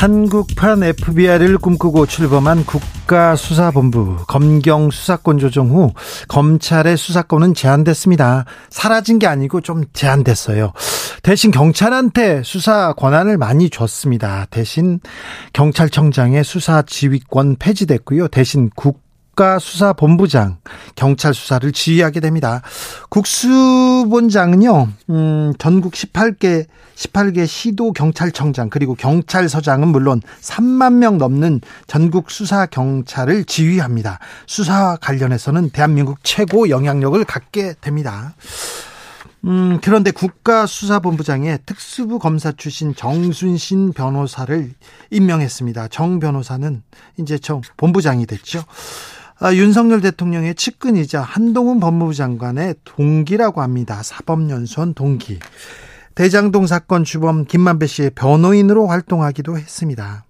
한국판 FBI를 꿈꾸고 출범한 국가수사본부 검경 수사권 조정 후 검찰의 수사권은 제한됐습니다. 사라진 게 아니고 좀 제한됐어요. 대신 경찰한테 수사 권한을 많이 줬습니다. 대신 경찰청장의 수사 지휘권 폐지됐고요. 대신 국 국가수사본부장 경찰 수사를 지휘하게 됩니다. 국수본장은요, 음, 전국 18개 18개 시도 경찰청장 그리고 경찰서장은 물론 3만 명 넘는 전국 수사 경찰을 지휘합니다. 수사 관련해서는 대한민국 최고 영향력을 갖게 됩니다. 음, 그런데 국가수사본부장에 특수부 검사 출신 정순신 변호사를 임명했습니다. 정 변호사는 이제 정 본부장이 됐죠. 아, 윤석열 대통령의 측근이자 한동훈 법무부 장관의 동기라고 합니다. 사법연수원 동기. 대장동 사건 주범 김만배 씨의 변호인으로 활동하기도 했습니다.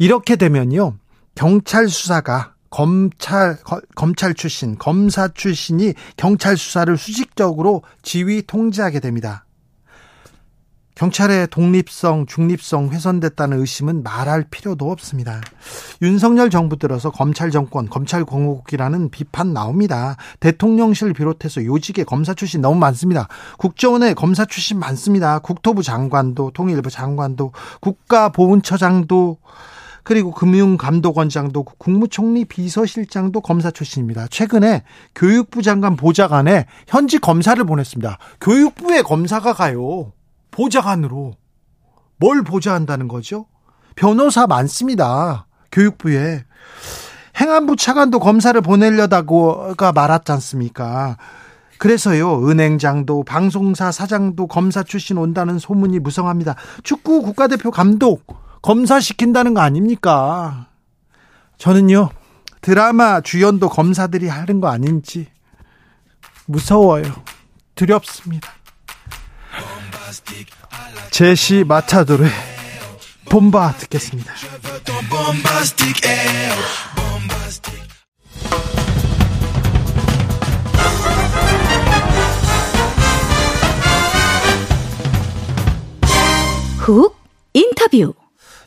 이렇게 되면요. 경찰 수사가 검찰 검찰 출신, 검사 출신이 경찰 수사를 수직적으로 지휘 통제하게 됩니다. 경찰의 독립성, 중립성 훼손됐다는 의심은 말할 필요도 없습니다. 윤석열 정부 들어서 검찰 정권, 검찰 공화국이라는 비판 나옵니다. 대통령실 비롯해서 요직의 검사 출신 너무 많습니다. 국정원에 검사 출신 많습니다. 국토부 장관도, 통일부 장관도, 국가보훈처장도, 그리고 금융감독원장도 국무총리 비서실장도 검사 출신입니다. 최근에 교육부 장관 보좌관에 현직 검사를 보냈습니다. 교육부에 검사가 가요. 보좌관으로 뭘 보좌한다는 거죠? 변호사 많습니다. 교육부에. 행안부 차관도 검사를 보내려다가 말았지 않습니까? 그래서요, 은행장도, 방송사 사장도 검사 출신 온다는 소문이 무성합니다. 축구 국가대표 감독, 검사 시킨다는 거 아닙니까? 저는요, 드라마 주연도 검사들이 하는 거 아닌지 무서워요. 두렵습니다. 제시 마차도르의 봄바 듣겠습니다. 훅 인터뷰.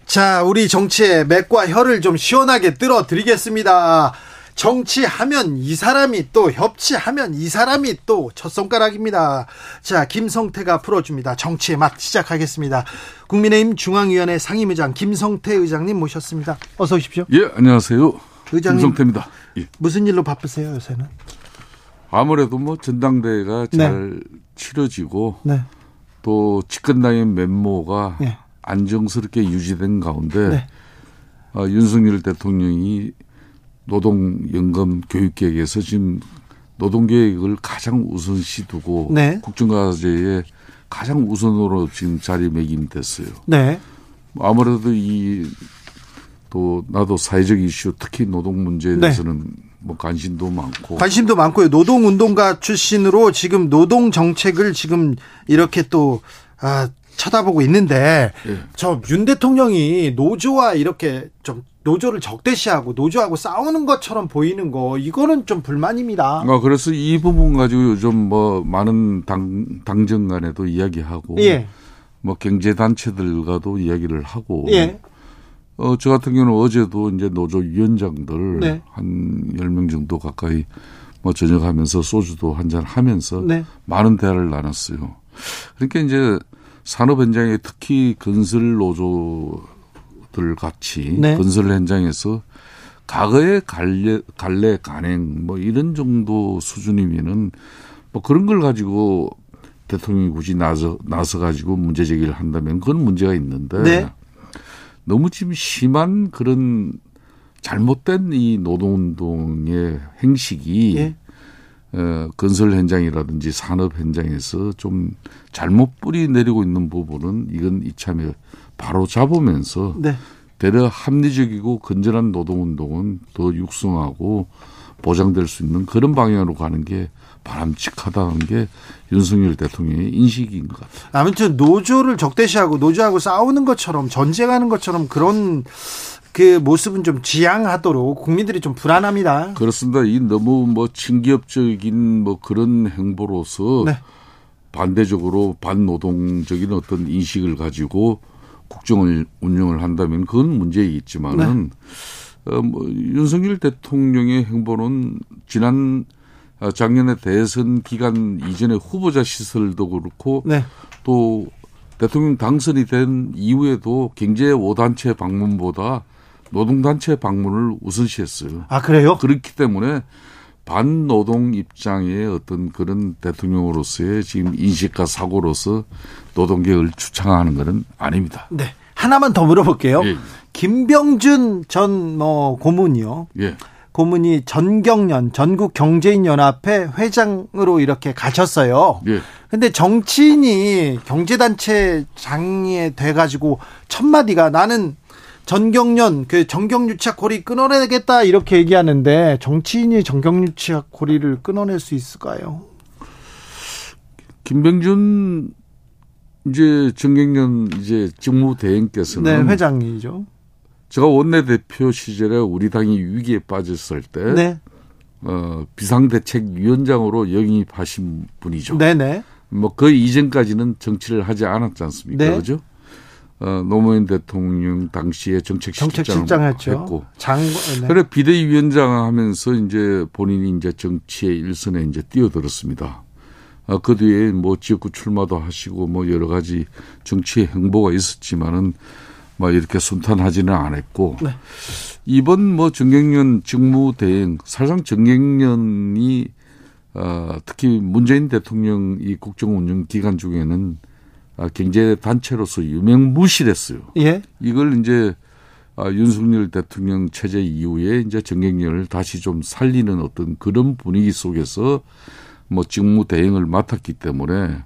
자, 우리 정치의 맥과 혀를 좀 시원하게 끌어 드리겠습니다. 정치하면 이 사람이 또 협치하면 이 사람이 또 첫 손가락입니다. 자, 김성태가 풀어줍니다. 정치의 맛 시작하겠습니다. 국민의힘 중앙위원회 상임의장 김성태 의장님 모셨습니다. 어서 오십시오. 예, 안녕하세요. 의장님 김성태입니다. 예. 무슨 일로 바쁘세요 요새는? 아무래도 뭐 전당대회가 네. 잘 치러지고 네. 또 집권당의 면모가 네. 안정스럽게 유지된 가운데 네. 어, 윤석열 대통령이 노동연금 교육계획에서 지금 노동계획을 가장 우선시 두고 네. 국정과제에 가장 우선으로 지금 자리매김됐어요. 네. 아무래도 이 또 나도 사회적 이슈 특히 노동 문제에 네. 대해서는 네. 뭐 관심도 많고 관심도 많고요. 노동 운동가 출신으로 지금 노동 정책을 지금 이렇게 또 아, 쳐다보고 있는데 네. 저윤 대통령이 노조와 이렇게 좀 노조를 적대시하고 노조하고 싸우는 것처럼 보이는 거 이거는 좀 불만입니다. 아, 그래서 이 부분 가지고 요즘 뭐 많은 당 당정 간에도 이야기하고 예. 뭐 경제 단체들과도 이야기를 하고 예. 어, 저 같은 경우는 어제도 이제 노조 위원장들 네. 한 10명 정도 가까이 뭐 저녁하면서 소주도 한 잔 하면서 네. 많은 대화를 나눴어요. 그러니까 이제 산업 현장에 특히 건설 노조 들 같이 네. 건설 현장에서 과거의 갈래, 갈래 간행 뭐 이런 정도 수준이면은 뭐 그런 걸 가지고 대통령이 굳이 나서 나서 가지고 문제 제기를 한다면 그건 문제가 있는데 네. 너무 지금 심한 그런 잘못된 이 노동운동의 행식이 예. 어, 건설 현장이라든지 산업 현장에서 좀 잘못 뿌리 내리고 있는 부분은 이건 이참에 바로 잡으면서 네. 대려 합리적이고 건전한 노동운동은 더 육성하고 보장될 수 있는 그런 방향으로 가는 게 바람직하다는 게 윤석열 대통령의 인식인 것 같아요. 아무튼 노조를 적대시하고 노조하고 싸우는 것처럼 전쟁하는 것처럼 그런 그 모습은 좀 지양하도록 국민들이 좀 불안합니다. 그렇습니다. 이 너무 뭐 친기업적인 뭐 그런 행보로서 네. 반대적으로 반노동적인 어떤 인식을 가지고 국정을 운영을 한다면 그건 문제이겠지만은 네. 어, 뭐 윤석열 대통령의 행보는 지난 아, 작년에 대선 기간 이전에 후보자 시설도 그렇고 네. 또 대통령 당선이 된 이후에도 경제 5단체 방문보다 노동단체 방문을 우선시했어요. 아, 그래요? 그렇기 때문에 반노동 입장의 어떤 그런 대통령으로서의 지금 인식과 사고로서 노동계획을 추창하는 것은 아닙니다. 네. 하나만 더 물어볼게요. 예. 김병준 전 뭐 고문이요. 예. 고문이 전경련 전국 경제인 연합회 회장으로 이렇게 가셨어요. 예. 근데 정치인이 경제단체 장에 돼 가지고 첫 마디가 나는 전경련 그 정경유착 고리 끊어내겠다 이렇게 얘기하는데 정치인이 정경유착 고리를 끊어낼 수 있을까요? 김병준 이제 정경련 이제 직무 대행께서는 네, 회장이죠. 제가 원내대표 시절에 우리 당이 위기에 빠졌을 때 네. 어, 비상대책위원장으로 영입하신 분이죠. 네네. 뭐그 이전까지는 정치를 하지 않았지 않습니까? 네. 그죠? 어, 노무현 대통령 당시에 정책실장을 했고 장 네. 그래 비대위원장 하면서 이제 본인이 이제 정치의 일선에 이제 뛰어들었습니다. 어, 그 뒤에 뭐 지역구 출마도 하시고 뭐 여러 가지 정치의 행보가 있었지만은 뭐 이렇게 순탄하지는 않았고 네. 이번 뭐 정경련 직무대행 사실상 정경련이 어, 특히 문재인 대통령 이 국정운영 기간 중에는 아, 경제 단체로서 유명무실했어요. 예. 이걸 이제 아, 윤석열 대통령 체제 이후에 이제 정경련을 다시 좀 살리는 어떤 그런 분위기 속에서 뭐 직무 대행을 맡았기 때문에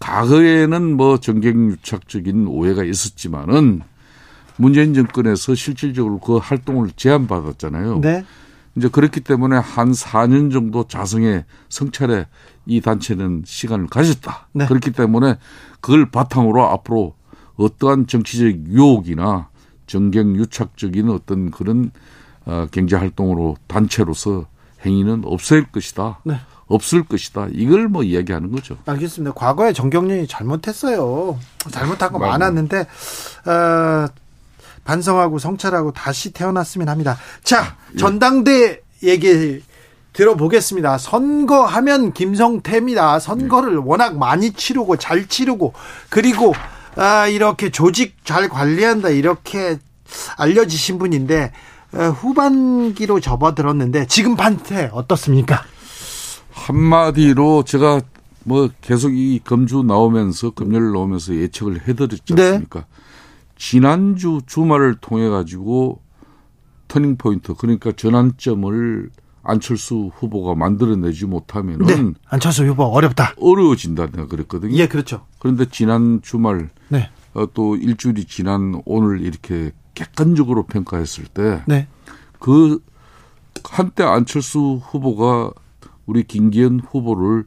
과거에는 뭐 정경유착적인 오해가 있었지만은 문재인 정권에서 실질적으로 그 활동을 제한받았잖아요. 네. 이제 그렇기 때문에 한 4년 정도 자성의 성찰에 이 단체는 시간을 가졌다. 네. 그렇기 때문에 그걸 바탕으로 앞으로 어떠한 정치적 유혹이나 정경 유착적인 어떤 그런 어, 경제 활동으로 단체로서 행위는 없을 것이다. 네. 없을 것이다. 이걸 뭐 이야기하는 거죠. 알겠습니다. 과거에 정경련이 잘못했어요. 잘못한 거 많았는데 어, 반성하고 성찰하고 다시 태어났으면 합니다. 자, 예. 전당대 얘기 들어보겠습니다. 선거하면 김성태입니다. 선거를 네. 워낙 많이 치르고 잘 치르고 그리고 아, 이렇게 조직 잘 관리한다 이렇게 알려지신 분인데 어, 후반기로 접어들었는데 지금 판태 어떻습니까? 한마디로 제가 뭐 계속 이 금주 나오면서 금요일 나오면서 예측을 해드렸지 네. 않습니까? 네. 지난주 주말을 통해 가지고 터닝 포인트 그러니까 전환점을 안철수 후보가 만들어내지 못하면은 네. 안철수 후보 어렵다. 어려워진다 내가 그랬거든요. 예, 그렇죠. 그런데 지난 주말 네. 어, 또 일주일이 지난 오늘 이렇게 객관적으로 평가했을 때 네. 그 한때 안철수 후보가 우리 김기현 후보를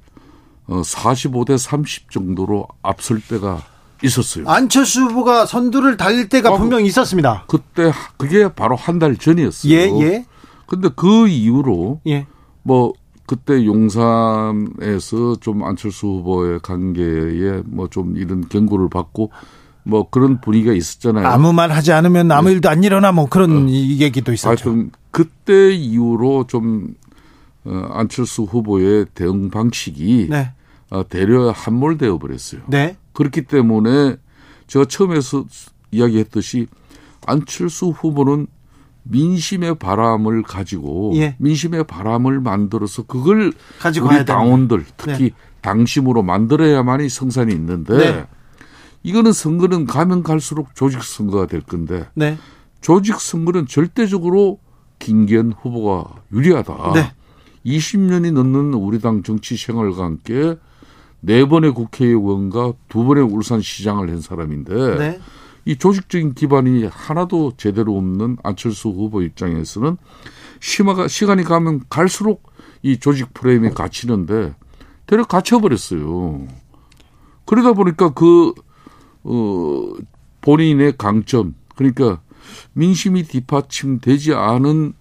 어 45대 30 정도로 앞설 때가 있었어요. 안철수 후보가 선두를 달릴 때가 아, 분명히 있었습니다. 그때 그게 바로 한 달 전이었어요. 예, 예. 근데 그 이후로 예. 뭐 그때 용산에서 좀 안철수 후보의 관계에 뭐 좀 이런 경고를 받고 뭐 그런 분위기가 있었잖아요. 아무 말 하지 않으면 아무 네. 일도 안 일어나 뭐 그런 어. 얘기도 있었죠. 하여튼 그때 이후로 좀 어, 안철수 후보의 대응 방식이 네. 어, 대려 함몰되어 버렸어요. 네. 그렇기 때문에 제가 처음에서 이야기했듯이 안철수 후보는 민심의 바람을 가지고 예. 민심의 바람을 만들어서 그걸 가지고 우리 당원들 특히 네. 당심으로 만들어야만이 성산이 있는데 네. 이거는 선거는 가면 갈수록 조직 선거가 될 건데 네. 조직 선거는 절대적으로 김기현 후보가 유리하다. 네. 20년이 넘는 우리 당 정치 생활과 함께 네 번의 국회의원과 두 번의 울산시장을 한 사람인데 네. 이 조직적인 기반이 하나도 제대로 없는 안철수 후보 입장에서는 심화가 시간이 가면 갈수록 이 조직 프레임이 갇히는데 대략 갇혀버렸어요. 그러다 보니까 그, 어, 본인의 강점, 그러니까 민심이 뒷받침되지 않은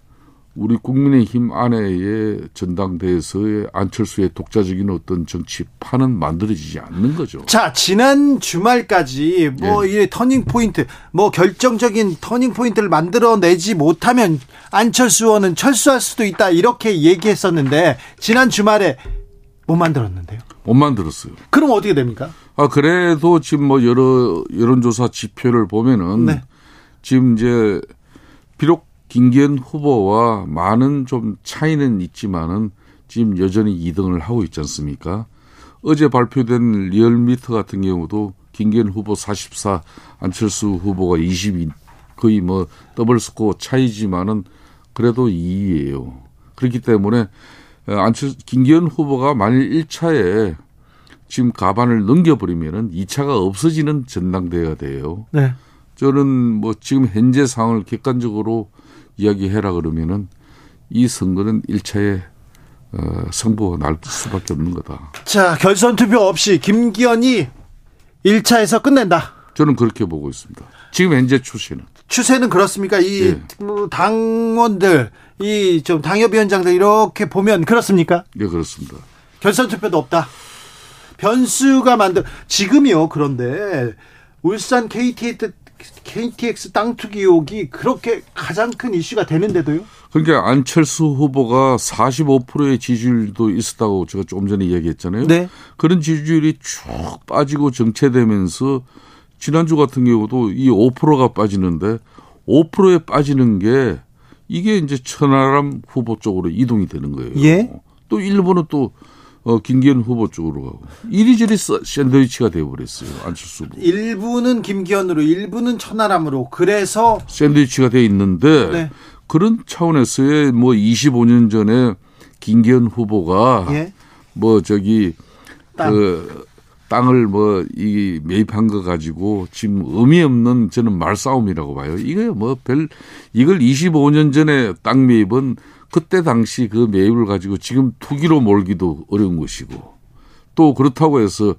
우리 국민의힘 안에의 전당대회에서의 안철수의 독자적인 어떤 정치판은 만들어지지 않는 거죠. 자, 지난 주말까지 뭐이 예. 터닝 포인트, 뭐 결정적인 터닝 포인트를 만들어내지 못하면 안철수 의원은 철수할 수도 있다 이렇게 얘기했었는데 지난 주말에 못 만들었는데요. 못 만들었어요. 그럼 어떻게 됩니까? 아 그래도 지금 뭐 여러 여론조사 지표를 보면은 네. 지금 이제 비록 김기현 후보와 많은 좀 차이는 있지만은 지금 여전히 2등을 하고 있지 않습니까? 어제 발표된 리얼미터 같은 경우도 김기현 후보 44, 안철수 후보가 22, 거의 뭐 더블 스코어 차이지만은 그래도 2위예요. 그렇기 때문에 안철 김기현 후보가 만일 1차에 지금 과반을 넘겨버리면은 2차가 없어지는 전당대회가 돼요. 네. 저는 뭐 지금 현재 상황을 객관적으로 이야기해라 그러면은 이 선거는 1차에 어, 승부가 날 수밖에 없는 거다. 자, 결선 투표 없이 김기현이 1차에서 끝낸다. 저는 그렇게 보고 있습니다. 지금 현재 추세는. 추세는 그렇습니까? 이 예. 당원들, 이 좀 당협위원장들 이렇게 보면 그렇습니까? 예, 그렇습니다. 결선 투표도 없다. 변수가 만들 지금이요. 그런데 울산 KT KTX 땅 투기 의혹이 그렇게 가장 큰 이슈가 되는데도요? 그러니까 안철수 후보가 45%의 지지율도 있었다고 제가 조금 전에 이야기했잖아요. 네. 그런 지지율이 쭉 빠지고 정체되면서 지난주 같은 경우도 이 5%가 빠지는데 5%에 빠지는 게 이게 이제 천하람 후보 쪽으로 이동이 되는 거예요. 예. 또 일본은 또 어, 김기현 후보 쪽으로 가고 이리저리 샌드위치가 되어버렸어요 안철수 후보. 일부는 김기현으로 일부는 천하람으로 그래서 샌드위치가 돼 있는데 네. 그런 차원에서의 뭐 25년 전에 김기현 후보가 예? 뭐 저기 땅. 그 땅을 뭐 이 매입한 거 가지고 지금 의미 없는 저는 말싸움이라고 봐요. 이게 뭐 별 이걸 25년 전에 땅 매입은 그때 당시 그 매입을 가지고 지금 투기로 몰기도 어려운 것이고 또 그렇다고 해서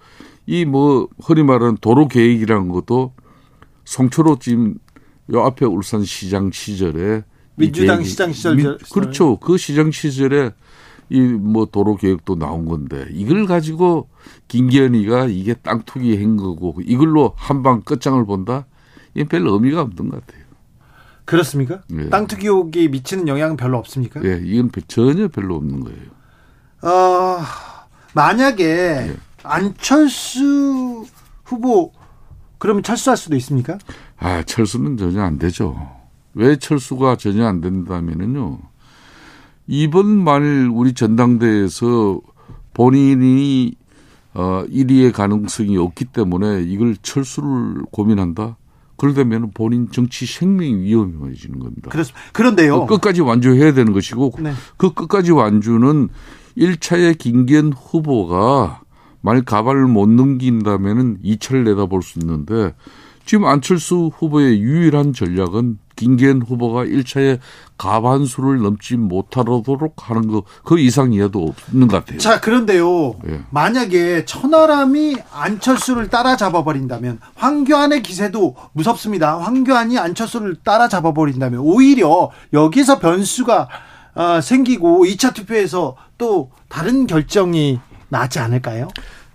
이 뭐 흔히 말하는 도로 계획이라는 것도 송초로 지금 요 앞에 울산 시장 시절에 민주당 시장 시절 민, 그렇죠. 그 시장 시절에 이 뭐 도로 계획도 나온 건데 이걸 가지고 김기현이가 이게 땅 투기 한 거고 이걸로 한 방 끝장을 본다? 이건 별 의미가 없는 것 같아요. 그렇습니까? 네. 땅 투기 의혹이 미치는 영향은 별로 없습니까? 예, 네, 이건 전혀 별로 없는 거예요. 어, 만약에 네. 안철수 후보 그러면 철수할 수도 있습니까? 아, 철수는 전혀 안 되죠. 왜 철수가 전혀 안 된다면은요. 이번 만일 우리 전당대회에서 본인이 어 1위의 가능성이 없기 때문에 이걸 철수를 고민한다. 그러려면 본인 정치 생명이 위험해지는 겁니다. 그렇, 그런데요. 그 끝까지 완주해야 되는 것이고 네. 그 끝까지 완주는 1차의 김기현 후보가 만약 가발을 못 넘긴다면은 2차를 내다볼 수 있는데 지금 안철수 후보의 유일한 전략은 김기현 후보가 1차에 가반수를 넘지 못하도록 하는 거 그 이상 이해도 없는 것 같아요. 자 그런데요. 예. 만약에 천하람이 안철수를 따라잡아 버린다면 황교안의 기세도 무섭습니다. 황교안이 안철수를 따라잡아 버린다면 오히려 여기서 변수가 어, 생기고 2차 투표에서 또 다른 결정이 나지 않을까요?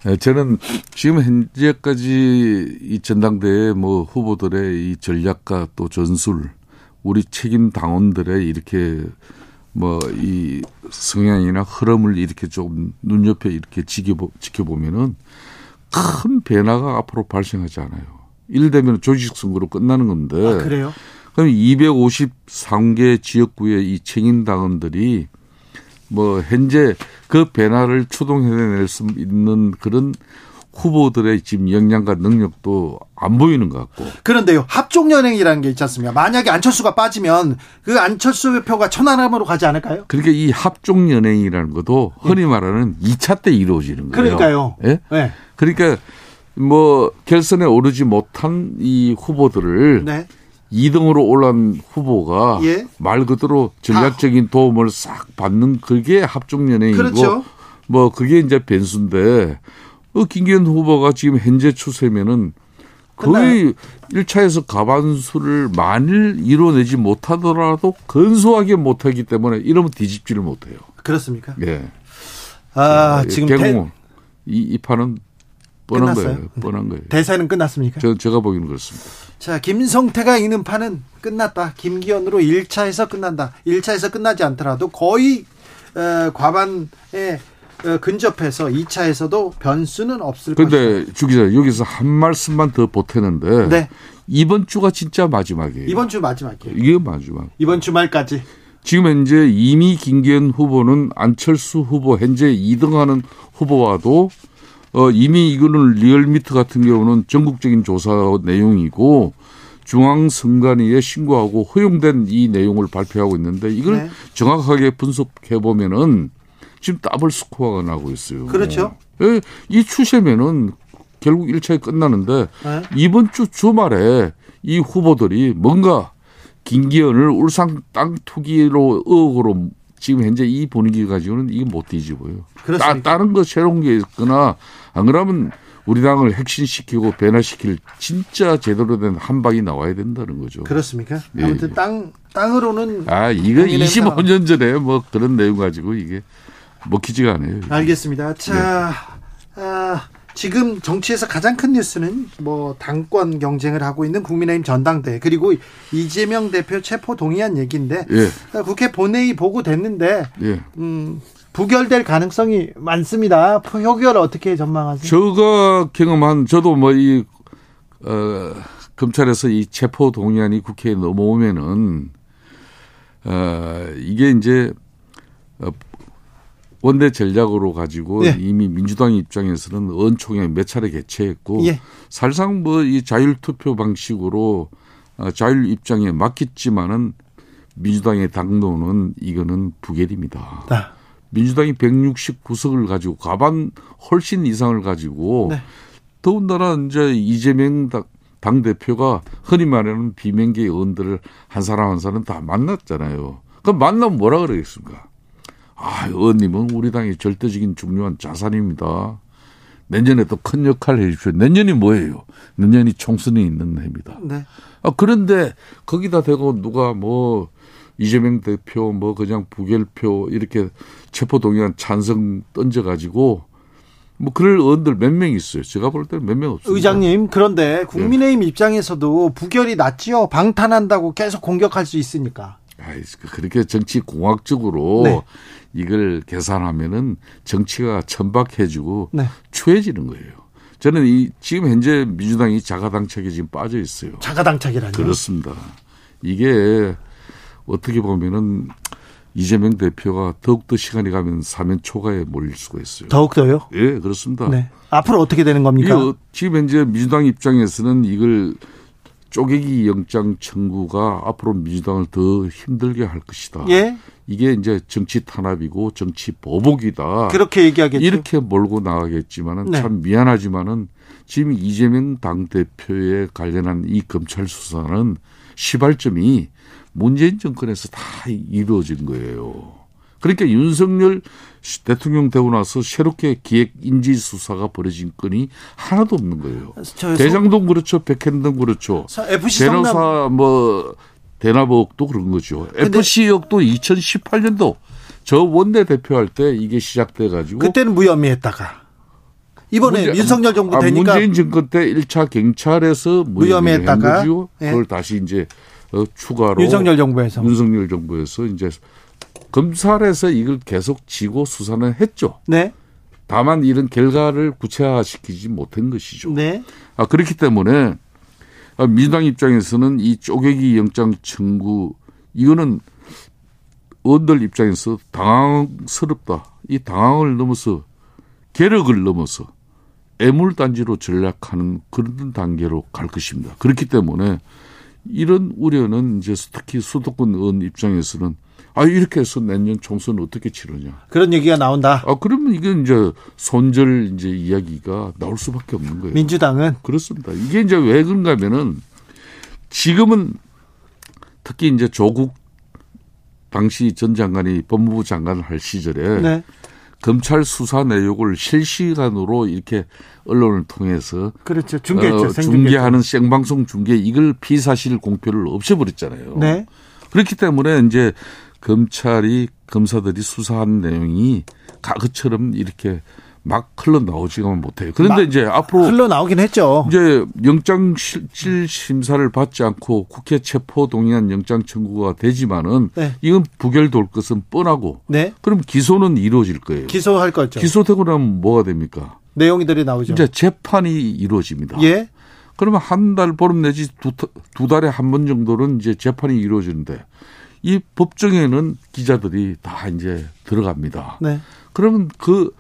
네, 저는 지금 현재까지 이 전당대회 뭐 후보들의 이 전략과 또 전술, 우리 책임 당원들의 이렇게 뭐 이 성향이나 흐름을 이렇게 좀 눈옆에 이렇게 지켜보, 지켜보면은 큰 변화가 앞으로 발생하지 않아요. 이를테면 조직 선거로 끝나는 건데. 아, 그래요? 그럼 253개 지역구의 이 책임 당원들이 뭐 현재 그 변화를 추동해낼 수 있는 그런 후보들의 지금 역량과 능력도 안 보이는 것 같고. 그런데요, 합종연행이라는 게 있지 않습니까? 만약에 안철수가 빠지면 그 안철수 표가 천안함으로 가지 않을까요? 그러니까 이 합종연행이라는 것도 흔히 말하는 2차 때 이루어지는 거예요. 그러니까요. 예? 네. 그러니까 뭐 결선에 오르지 못한 이 후보들을 네. 2등으로 올라온 후보가 예. 말 그대로 전략적인 아. 도움을 싹 받는 그게 합종연행이고 그렇죠. 뭐 그게 이제 변수인데 어, 김기현 후보가 지금 현재 추세면은 거의 1차에서 가반수를 만일 이뤄내지 못하더라도 근소하게 못하기 때문에 이러면 뒤집지를 못해요. 그렇습니까? 예. 아, 자, 지금 대... 이, 이 판은 뻔한 끝났어요? 거예요. 뻔한 거예요. 대사는 끝났습니까? 저, 제가 보기에는 그렇습니다. 자, 김성태가 이는 판은 끝났다. 김기현으로 1차에서 끝난다. 1차에서 끝나지 않더라도 거의 어, 과반에 어, 근접해서 2차에서도 변수는 없을 것이다. 그런데 주 기자 여기서 한 말씀만 더 보태는데 네. 이번 주가 진짜 마지막이에요. 이번 주 마지막이에요. 이게 마지막. 이번 주말까지. 지금 현재 이미 김기현 후보는 안철수 후보 현재 2등하는 후보와도 어 이미 이거는 리얼미터 같은 경우는 전국적인 조사 내용이고 중앙선관위에 신고하고 허용된 이 내용을 발표하고 있는데 이걸 네. 정확하게 분석해 보면은 지금 더블 스코어가 나고 있어요. 그렇죠. 예, 이 추세면은 결국 1차에 끝나는데 네. 이번 주 주말에 이 후보들이 뭔가 김기현을 울산 땅 투기로 의혹으로 지금 현재 이 분위기 가지고는 이게 못 뒤집어요. 따, 다른 거 새로운 게 있거나 안 그러면 우리 당을 핵심시키고 변화시킬 진짜 제대로 된 한방이 나와야 된다는 거죠. 그렇습니까? 예, 아무튼 예. 땅 땅으로는 아 이거 25년 전에 뭐 그런 내용 가지고 이게 먹히지가 않아요. 알겠습니다. 자, 네. 아, 지금 정치에서 가장 큰 뉴스는 뭐 당권 경쟁을 하고 있는 국민의힘 전당대 그리고 이재명 대표 체포 동의안 얘기인데 예. 국회 본회의 보고 됐는데 예. 음, 부결될 가능성이 많습니다. 표결 어떻게 전망하세요? 제가 경험한 저도 뭐이 어, 검찰에서 이 체포 동의안이 국회에 넘어오면은 어, 이게 이제 어, 원내 전략으로 가지고 예. 이미 민주당 입장에서는 언총회 몇 차례 개최했고 예. 사실상 뭐 이 자율 투표 방식으로 어, 자율 입장에 맞겠지만은 민주당의 당론은 이거는 부결입니다. 아. 민주당이 169석을 가지고 과반 훨씬 이상을 가지고 네. 더군다나 이제 이재명 당 대표가 흔히 말하는 비명계 의원들을 한 사람 한 사람 다 만났잖아요. 그럼 만나면 뭐라 그러겠습니까? 아, 의원님은 우리 당의 절대적인 중요한 자산입니다. 내년에 도큰 역할을 해 주십시오. 내년이 뭐예요? 내년이 총선이 있는 해입니다. 네. 아, 그런데 거기다 대고 누가 뭐 이재명 대표 뭐 그냥 부결표 이렇게 체포동의안 찬성 던져가지고 뭐 그럴 의원들 몇 명 있어요. 제가 볼 때는 몇 명 없어요. 의장님 그런데 국민의힘 네. 입장에서도 부결이 낫지요. 방탄한다고 계속 공격할 수 있으니까. 아, 그렇게 정치 공학적으로 네. 이걸 계산하면은 정치가 천박해지고 네. 추해지는 거예요. 저는 이 지금 현재 민주당이 자가당착에 지금 빠져 있어요. 자가당착이라뇨? 그렇습니다. 이게 어떻게 보면은 이재명 대표가 더욱더 시간이 가면 사면 초과에 몰릴 수가 있어요. 더욱더요? 예, 그렇습니다. 네. 앞으로 어떻게 되는 겁니까? 지금 현재 민주당 입장에서는 이걸 쪼개기 영장 청구가 앞으로 민주당을 더 힘들게 할 것이다. 예. 이게 이제 정치 탄압이고 정치 보복이다. 그렇게 얘기하겠죠. 이렇게 몰고 나가겠지만은 네. 참 미안하지만은 지금 이재명 당 대표에 관련한 이 검찰 수사는 시발점이 문재인 정권에서 다 이루어진 거예요. 그러니까 윤석열 대통령 되고 나서 새롭게 기획 인지 수사가 벌어진 건이 하나도 없는 거예요. 대장동 그렇죠, 백현동 그렇죠. FC 변호사 뭐 대나복도 그런 거죠. FC 역도 2018년도 저 원내 대표할 때 이게 시작돼 가지고 그때는 무혐의했다가 이번에 문제, 윤석열 정부 아, 되니까 문재인 정권 때 1차 경찰에서 무혐의했다가 예. 그걸 다시 이제 어, 추가로 윤석열 정부에서 윤석열 정부에서 이제 검찰에서 이걸 계속 지고 수사는 했죠. 네. 다만 이런 결과를 구체화시키지 못한 것이죠. 네. 아 그렇기 때문에 아, 민주당 입장에서는 이 쪼개기 영장 청구 이거는 의원들 입장에서 당황스럽다. 이 당황을 넘어서 계력을 넘어서 애물단지로 전략하는 그런 단계로 갈 것입니다. 그렇기 때문에 이런 우려는 이제 특히 수도권 의원 입장에서는 아 이렇게 해서 내년 총선 어떻게 치르냐 그런 얘기가 나온다. 아 그러면 이게 이제 손절 이제 이야기가 나올 수밖에 없는 거예요. 민주당은 그렇습니다. 이게 이제 왜 그런가면은 지금은 특히 이제 조국 당시 전 장관이 법무부 장관을 할 시절에 네. 검찰 수사 내용을 실시간으로 이렇게 언론을 통해서 그렇죠 중계했죠. 어, 중계하는 생방송 중계 이걸 피사실 공표를 없애버렸잖아요. 네. 그렇기 때문에 이제 검찰이 검사들이 수사한 내용이 가그처럼 이렇게 막 흘러나오지가 못해요. 그런데 이제 앞으로 흘러나오긴 했죠. 이제 영장 실질 심사를 받지 않고 국회 체포 동의안 영장 청구가 되지만은 네. 이건 부결될 것은 뻔하고 네. 그럼 기소는 이루어질 거예요. 기소할 거죠. 기소되고 나면 뭐가 됩니까? 내용들이 나오죠. 이제 재판이 이루어집니다. 예. 그러면 한 달 보름 내지 두, 두 달에 한 번 정도는 이제 재판이 이루어지는데 이 법정에는 기자들이 다 이제 들어갑니다. 네. 그러면 그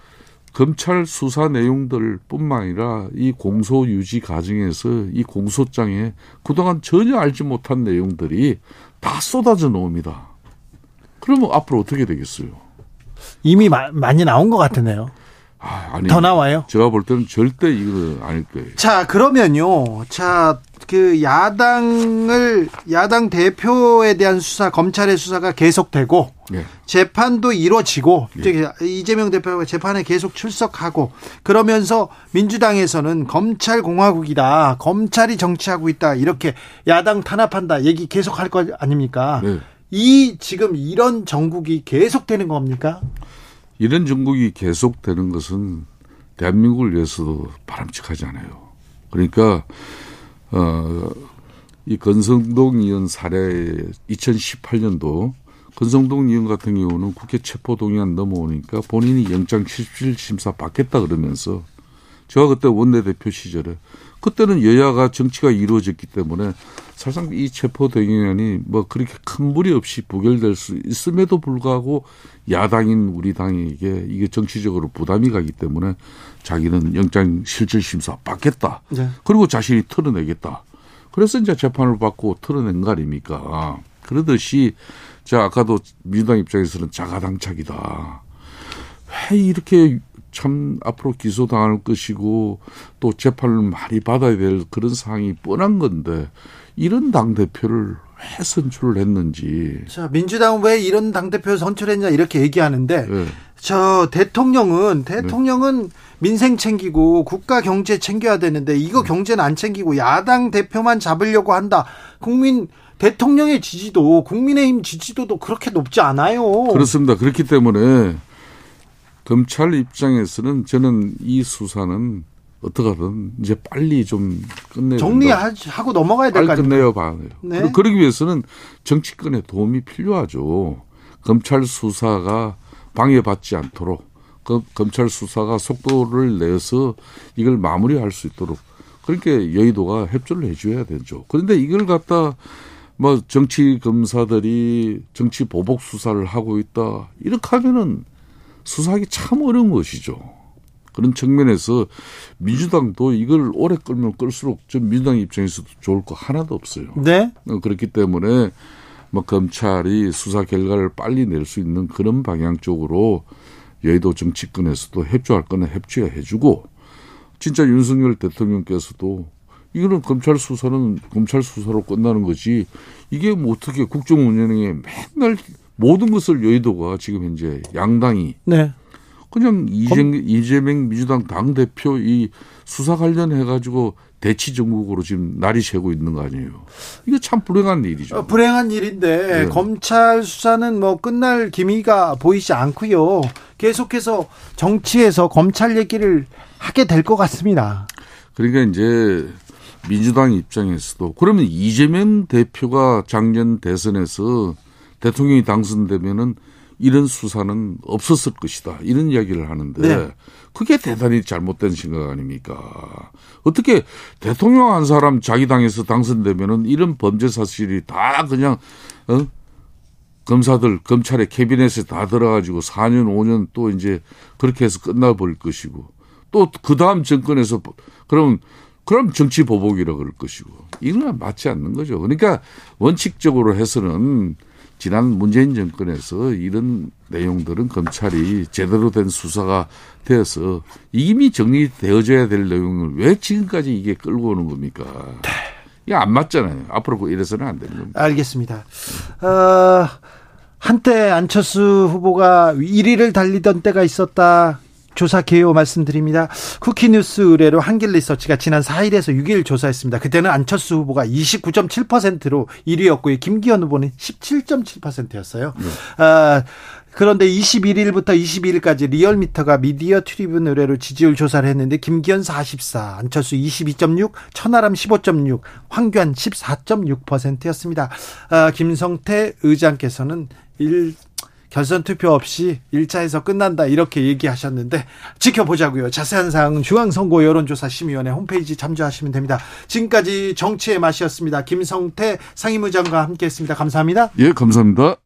검찰 수사 내용들뿐만 아니라 이 공소 유지 과정에서 이 공소장에 그동안 전혀 알지 못한 내용들이 다 쏟아져 나옵니다. 그러면 앞으로 어떻게 되겠어요? 이미 마, 많이 나온 것 같은데요. 아, 더 나와요? 제가 볼 때는 절대 이거 아닐 거예요. 자, 그러면요. 자, 그 야당을 야당 대표에 대한 수사 검찰의 수사가 계속되고 네. 재판도 이루어지고 네. 이재명 대표가 재판에 계속 출석하고 그러면서 민주당에서는 검찰 공화국이다 검찰이 정치하고 있다 이렇게 야당 탄압한다 얘기 계속 할 거 아닙니까? 네. 이 지금 이런 정국이 계속되는 겁니까? 이런 정국이 계속되는 것은 대한민국을 위해서도 바람직하지 않아요. 그러니까 어, 이 건성동 의원 사례 2018년도 건성동 의원 같은 경우는 국회 체포동의안 넘어오니까 본인이 영장 실질 심사 받겠다 그러면서 제가 그때 원내대표 시절에 그때는 여야가 정치가 이루어졌기 때문에 사실상 이 체포동의안이 뭐 그렇게 큰 무리 없이 부결될 수 있음에도 불구하고 야당인 우리 당에게 이게 정치적으로 부담이 가기 때문에 자기는 영장 실질 심사 받겠다. 네. 그리고 자신이 털어내겠다. 그래서 이제 재판을 받고 털어낸 거 아닙니까? 그러듯이 제가 아까도 민주당 입장에서는 자가당착이다. 왜 이렇게 참 앞으로 기소당할 것이고 또 재판을 많이 받아야 될 그런 상황이 뻔한 건데 이런 당 대표를 왜 선출을 했는지. 자 민주당은 왜 이런 당 대표 선출했냐 이렇게 얘기하는데 네. 저 대통령은 대통령은 네. 민생 챙기고 국가 경제 챙겨야 되는데 이거 네. 경제는 안 챙기고 야당 대표만 잡으려고 한다. 국민 대통령의 지지도 국민의힘 지지도도 그렇게 높지 않아요. 그렇습니다. 그렇기 때문에 검찰 입장에서는 저는 이 수사는 어떻게든 이제 빨리 좀 끝내야 정리하고 넘어가야 될거 아니에요. 끝내요 봐요. 네. 그러기 위해서는 정치권의 도움이 필요하죠. 검찰 수사가 방해받지 않도록 검찰 수사가 속도를 내서 이걸 마무리할 수 있도록 그렇게 여의도가 협조를 해줘야 되죠. 그런데 이걸 갖다 뭐 정치 검사들이 정치 보복 수사를 하고 있다 이렇게 하면은 수사하기 참 어려운 것이죠. 그런 측면에서 민주당도 이걸 오래 끌면 끌수록 좀 민주당 입장에서도 좋을 거 하나도 없어요. 네. 어, 그렇기 때문에 뭐 검찰이 수사 결과를 빨리 낼 수 있는 그런 방향 쪽으로 여의도 정치권에서도 협조할 거는 협조해 주고 진짜 윤석열 대통령께서도 이거는 검찰 수사는 검찰 수사로 끝나는 거지 이게 뭐 어떻게 국정 운영에 맨날 모든 것을 여의도가 지금 현재 양당이 네. 그냥 이재명, 이재명 민주당 당 대표 이 수사 관련해 가지고 대치 정국으로 지금 날이 새고 있는 거 아니에요. 이게 참 불행한 일이죠. 어, 불행한 일인데 네. 검찰 수사는 뭐 끝날 기미가 보이지 않고요. 계속해서 정치에서 검찰 얘기를 하게 될 것 같습니다. 그러니까 이제 민주당 입장에서도 그러면 이재명 대표가 작년 대선에서 대통령이 당선되면은 이런 수사는 없었을 것이다. 이런 이야기를 하는데 네. 그게 대단히 잘못된 생각 아닙니까? 어떻게 대통령 한 사람 자기 당에서 당선되면은 이런 범죄 사실이 다 그냥 어? 검사들 검찰의 캐비넷에 다 들어가지고 4년 5년 또 이제 그렇게 해서 끝나버릴 것이고 또 그 다음 정권에서 그럼 그럼 정치 보복이라 그럴 것이고 이건 맞지 않는 거죠. 그러니까 원칙적으로 해서는 지난 문재인 정권에서 이런 내용들은 검찰이 제대로 된 수사가 되어서 이미 정리되어져야 될 내용을 왜 지금까지 이게 끌고 오는 겁니까? 네. 이게 안 맞잖아요. 앞으로 이래서는 안 되는 겁니다. 알겠습니다. 어, 한때 안철수 후보가 1위를 달리던 때가 있었다. 조사 개요 말씀드립니다. 쿠키뉴스 의뢰로 한길리서치가 지난 4일에서 6일 조사했습니다. 그때는 안철수 후보가 29.7%로 1위였고요. 김기현 후보는 17.7%였어요. 네. 아, 그런데 21일부터 22일까지 리얼미터가 미디어 트리뷴 의뢰로 지지율 조사를 했는데 김기현 44, 안철수 22.6, 천하람 15.6, 황교안 14.6%였습니다. 아, 김성태 의장께서는 1 결선 투표 없이 1차에서 끝난다 이렇게 얘기하셨는데 지켜보자고요. 자세한 사항은 중앙선거 여론조사 심의원회 홈페이지 참조하시면 됩니다. 지금까지 정치의 맛이었습니다. 김성태 상임의장과 함께했습니다. 감사합니다. 예, 감사합니다.